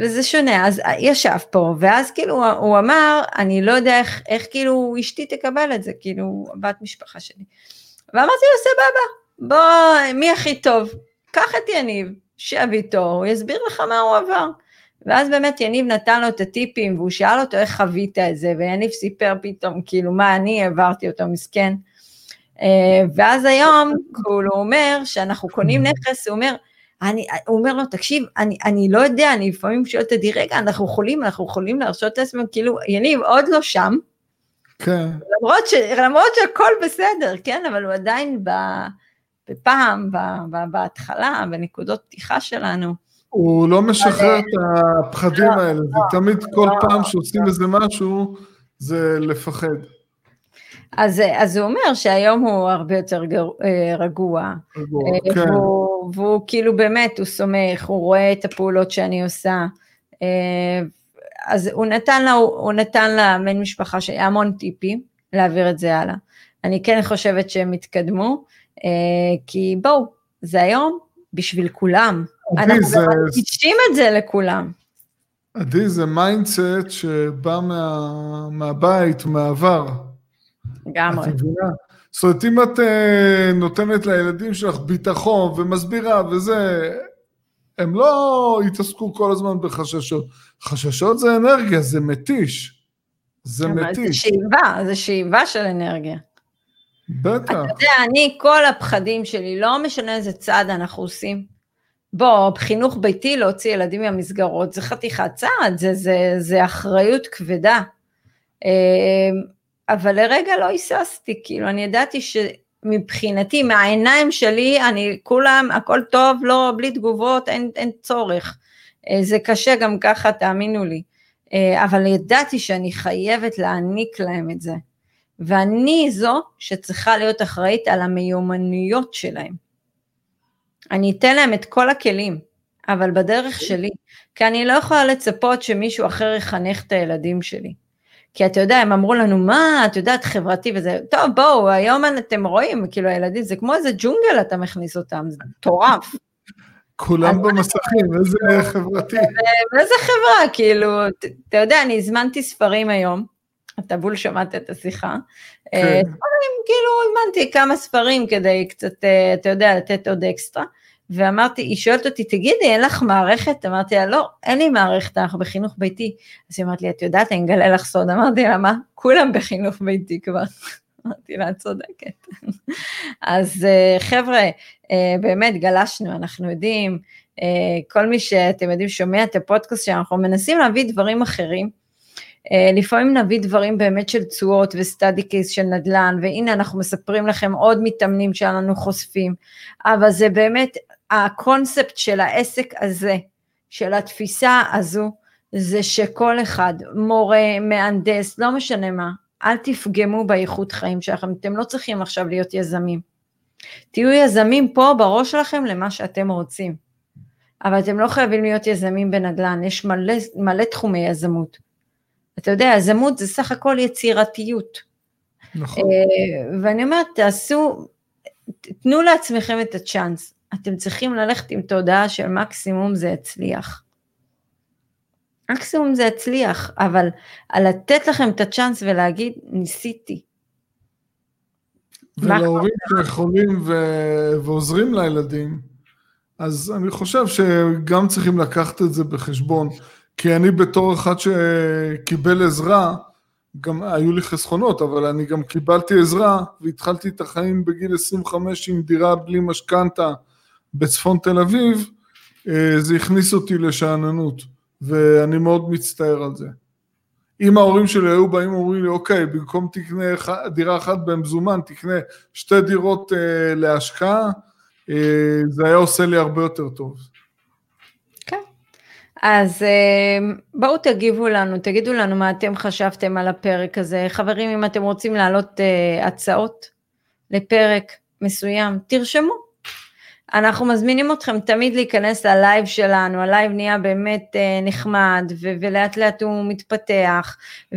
וזה שונה, אז ישב פה, ואז כאילו הוא אמר, אני לא יודע איך, איך כאילו אשתי תקבל את זה, כאילו, בת משפחה שלי. ואמרתי לו, סבבה, בוא, מי הכי טוב? קח את יניב, שב איתו, הוא יסביר לך מה הוא עבר. ואז באמת יניב נתן לו את הטיפים, והוא שאל אותו איך חווית את זה, ויניב סיפר פתאום, כאילו, מה אני העברתי אותו, מסכן. אה, ואז היום, כאילו, הוא אומר שאנחנו קונים נכס, הוא אומר, אני, הוא אומר לו, תקשיב, אני, אני לא יודע, אני לפעמים שואלת אותי, רגע, אנחנו יכולים, אנחנו יכולים להרשות לעצמנו, כאילו, יניב עוד לא שם. כן. למרות, ש, למרות שהכל בסדר, כן, אבל הוא עדיין ב, בפעם, בהתחלה, בנקודות פתיחה שלנו. הוא לא משחרר את הפחדים לא, האלה, זה לא, תמיד כל לא, פעם שעושים איזה משהו, זה לפחד. אז, אז הוא אומר שהיום הוא הרבה יותר גר, אה, רגוע, רגוע אה, כן. והוא, והוא כאילו באמת, הוא סומך, הוא רואה את הפעולות שאני עושה, אה, אז הוא נתן לה, הוא נתן לה בן משפחה שלי המון טיפים להעביר את זה הלאה. אני כן חושבת שהם התקדמו, כי בואו, זה היום בשביל כולם. אנחנו זה... מנגישים את זה לכולם. עדי, זה mindset שבא מה, מהבית, מהעבר. לגמרי. זאת אומרת, אם את אה, נותנת לילדים שלך ביטחון ומסבירה וזה, הם לא יתעסקו כל הזמן בחששות. חששות זה אנרגיה, זה מתיש. זה מתיש. זה שאיבה, זה שאיבה של אנרגיה. בטח. אתה יודע, אני, כל הפחדים שלי, לא משנה איזה צעד אנחנו עושים. בוא, חינוך ביתי, להוציא ילדים מהמסגרות, זה חתיכת צעד, זה, זה, זה אחריות כבדה. אמ, אבל לרגע לא היססתי, כאילו, אני ידעתי שמבחינתי, מהעיניים שלי, אני, כולם, הכל טוב, לא, בלי תגובות, אין, אין צורך. אה, זה קשה גם ככה, תאמינו לי. אה, אבל ידעתי שאני חייבת להעניק להם את זה. ואני זו שצריכה להיות אחראית על המיומנויות שלהם. אני אתן להם את כל הכלים, אבל בדרך שלי, כי אני לא יכולה לצפות שמישהו אחר יחנך את הילדים שלי. כי אתה יודע, הם אמרו לנו, מה, את יודעת, חברתי וזה, טוב, בואו, היום אתם רואים, כאילו, הילדים, זה כמו איזה ג'ונגל אתה מכניס אותם, זה מטורף. כולם במסכים, איזה חברתי. ואיזה חברה, כאילו, אתה יודע, אני הזמנתי ספרים היום, אתה בול שמעת את השיחה. כן. אה, ספרים, כאילו, הזמנתי כמה ספרים כדי קצת, אה, אתה יודע, לתת עוד אקסטרה. ואמרתי, היא שואלת אותי, תגידי, אין לך מערכת? אמרתי לה, לא, אין לי מערכת, אנחנו בחינוך ביתי. אז היא אמרת לי, את יודעת, אני אגלה לך סוד. אמרתי לה, מה? כולם בחינוך ביתי כבר. אמרתי לה, את צודקת. אז אה, חבר'ה, באמת גלשנו, אנחנו יודעים, כל מי שאתם יודעים שומע את הפודקאסט שאנחנו מנסים להביא דברים אחרים. לפעמים נביא דברים באמת של תשואות וסטאדי קייס של נדל"ן, והנה אנחנו מספרים לכם עוד מתאמנים שלנו חושפים, אבל זה באמת הקונספט של העסק הזה, של התפיסה הזו, זה שכל אחד, מורה, מהנדס, לא משנה מה, אל תפגמו באיכות חיים שלכם, אתם לא צריכים עכשיו להיות יזמים. תהיו יזמים פה בראש שלכם למה שאתם רוצים, אבל אתם לא חייבים להיות יזמים בנדל"ן, יש מלא, מלא תחומי יזמות. אתה יודע, יזמות זה סך הכל יצירתיות. נכון. אה, ואני אומרת, תעשו, תנו לעצמכם את הצ'אנס. אתם צריכים ללכת עם תודעה של מקסימום זה יצליח. מקסימום זה יצליח, אבל על לתת לכם את הצ'אנס ולהגיד, ניסיתי. ולהורים שיכולים ו- ועוזרים לילדים, אז אני חושב שגם צריכים לקחת את זה בחשבון, כי אני בתור אחד שקיבל עזרה, גם היו לי חסכונות, אבל אני גם קיבלתי עזרה והתחלתי את החיים בגיל 25 עם דירה בלי משכנתה בצפון תל אביב, אה, זה הכניס אותי לשאננות, ואני מאוד מצטער על זה. אם ההורים שלי היו באים ואומרים לי, אוקיי, במקום תקנה דירה אחת במזומן, תקנה שתי דירות אה, להשקעה, אה, זה היה עושה לי הרבה יותר טוב. אז אה, בואו תגיבו לנו, תגידו לנו מה אתם חשבתם על הפרק הזה. חברים, אם אתם רוצים להעלות אה, הצעות לפרק מסוים, תרשמו. אנחנו מזמינים אתכם תמיד להיכנס ל live שלנו, ה live נהיה באמת אה, נחמד ו- ולאט לאט הוא מתפתח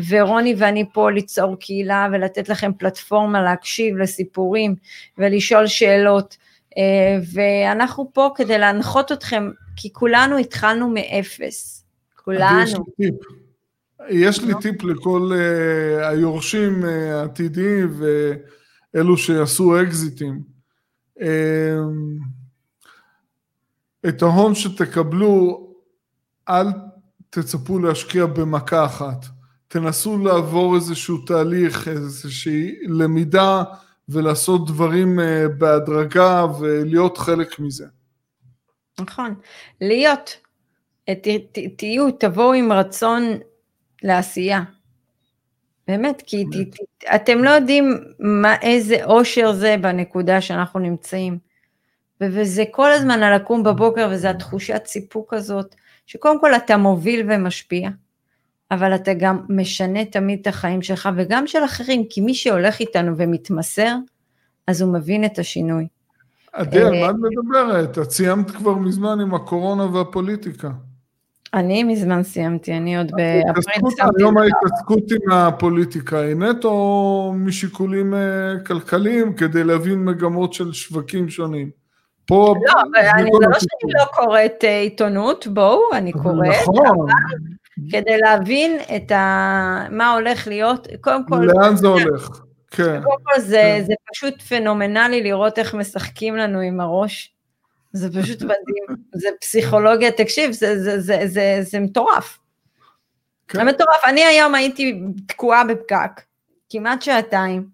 ורוני ואני פה ליצור קהילה ולתת לכם פלטפורמה להקשיב לסיפורים ולשאול שאלות אה, ואנחנו פה כדי להנחות אתכם כי כולנו התחלנו מאפס, כולנו. יש לי טיפ, יש לי טיפ לכל אה, היורשים העתידיים אה, ואלו שעשו אקזיטים. Uh, את ההון שתקבלו, אל תצפו להשקיע במכה אחת. תנסו לעבור איזשהו תהליך, איזושהי למידה ולעשות דברים אה, בהדרגה ולהיות חלק מזה. נכון, להיות, ת, ת, תהיו, תבואו עם רצון לעשייה. באמת, כי ת, ת, אתם לא יודעים מה, איזה אושר זה בנקודה שאנחנו נמצאים. וזה כל הזמן על לקום בבוקר, וזה התחושת סיפוק הזאת, שקודם כל אתה מוביל ומשפיע, אבל אתה גם משנה תמיד את החיים שלך וגם של אחרים, כי מי שהולך איתנו ומתמסר, אז הוא מבין את השינוי. עדי, על אה, מה את מדברת? את סיימת כבר מזמן עם הקורונה והפוליטיקה. אני מזמן סיימתי, אני עוד באפריל סיימתי. היום ההתעסקות עם הפוליטיקה היא נטו משיקולים אה, כלכליים כדי להבין מגמות של שווקים שונים. פה... לא, אני לא שאני לא קוראת אה, עיתונות, בואו, אני קוראת, נכון. אבל כדי להבין את ה... מה הולך להיות, קודם כל... לאן זה הולך, כן. קודם כל זה, כן. זה פשוט פנומנלי לראות איך משחקים לנו עם הראש. זה פשוט מדהים, זה פסיכולוגיה, תקשיב, זה, זה, זה, זה, זה מטורף. כן. זה מטורף, אני היום הייתי תקועה בפקק, כמעט שעתיים,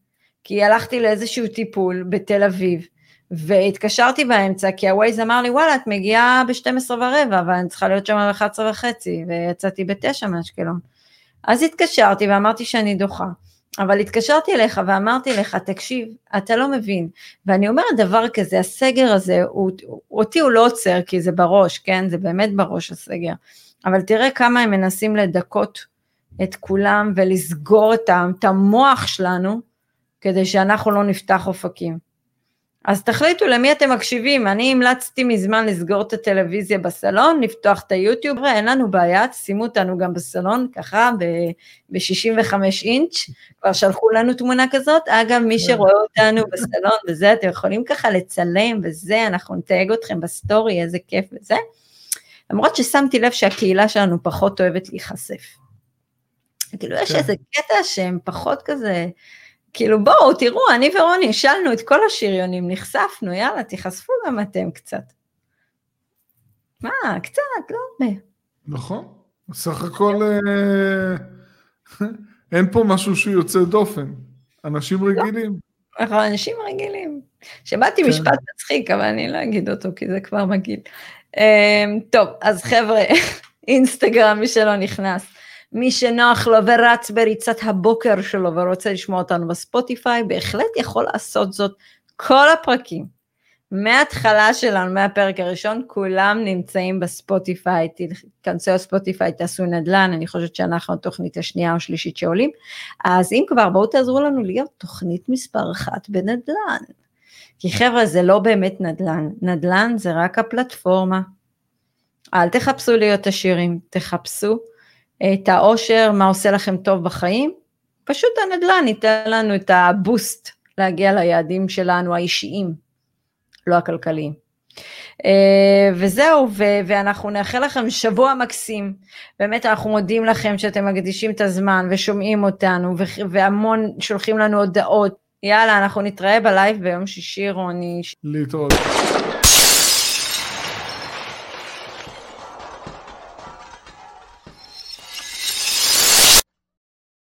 כי הלכתי לאיזשהו טיפול בתל אביב, והתקשרתי באמצע, כי הווייז אמר לי, וואלה, את מגיעה ב-12 ורבע, אבל אני צריכה להיות שם ב-11 וחצי, ויצאתי ב-9 מאשקלון. אז התקשרתי ואמרתי שאני דוחה. אבל התקשרתי אליך ואמרתי לך, תקשיב, אתה לא מבין. ואני אומרת דבר כזה, הסגר הזה, הוא, אותי הוא לא עוצר, כי זה בראש, כן? זה באמת בראש הסגר. אבל תראה כמה הם מנסים לדכות את כולם ולסגור את המוח שלנו, כדי שאנחנו לא נפתח אופקים. אז תחליטו למי אתם מקשיבים, אני המלצתי מזמן לסגור את הטלוויזיה בסלון, לפתוח את היוטיוב, אין לנו בעיה, שימו אותנו גם בסלון, ככה ב-65 אינץ', כבר שלחו לנו תמונה כזאת, אגב מי כן. שרואה אותנו בסלון וזה, אתם יכולים ככה לצלם וזה, אנחנו נתייג אתכם בסטורי, איזה כיף וזה, למרות ששמתי לב שהקהילה שלנו פחות אוהבת להיחשף. כאילו יש כן. איזה קטע שהם פחות כזה, כאילו בואו, תראו, אני ורוני השלנו את כל השריונים, נחשפנו, יאללה, תיחשפו גם אתם קצת. מה, קצת, לא הרבה. נכון, בסך הכל אה, אין פה משהו שהוא יוצא דופן, אנשים לא. רגילים. נכון, אנשים רגילים. שמעתי כן. משפט מצחיק, אבל אני לא אגיד אותו, כי זה כבר מגעיל. אמ, טוב, אז חבר'ה, אינסטגרם, מי שלא נכנס. מי שנוח לו ורץ בריצת הבוקר שלו ורוצה לשמוע אותנו בספוטיפיי, בהחלט יכול לעשות זאת. כל הפרקים, מההתחלה שלנו, מהפרק הראשון, כולם נמצאים בספוטיפיי, תיכנסו לספוטיפיי, תעשו נדל"ן, אני חושבת שאנחנו התוכנית השנייה או שלישית שעולים, אז אם כבר, בואו תעזרו לנו להיות תוכנית מספר אחת בנדל"ן. כי חבר'ה, זה לא באמת נדל"ן, נדל"ן זה רק הפלטפורמה. אל תחפשו להיות עשירים, תחפשו את האושר, מה עושה לכם טוב בחיים, פשוט הנדל"ן ייתן לנו את הבוסט להגיע ליעדים שלנו האישיים, לא הכלכליים. אה, וזהו, ואנחנו נאחל לכם שבוע מקסים. באמת אנחנו מודים לכם שאתם מקדישים את הזמן ושומעים אותנו, והמון שולחים לנו הודעות. יאללה, אנחנו נתראה בלייב ביום שישי, רוני. להתראות.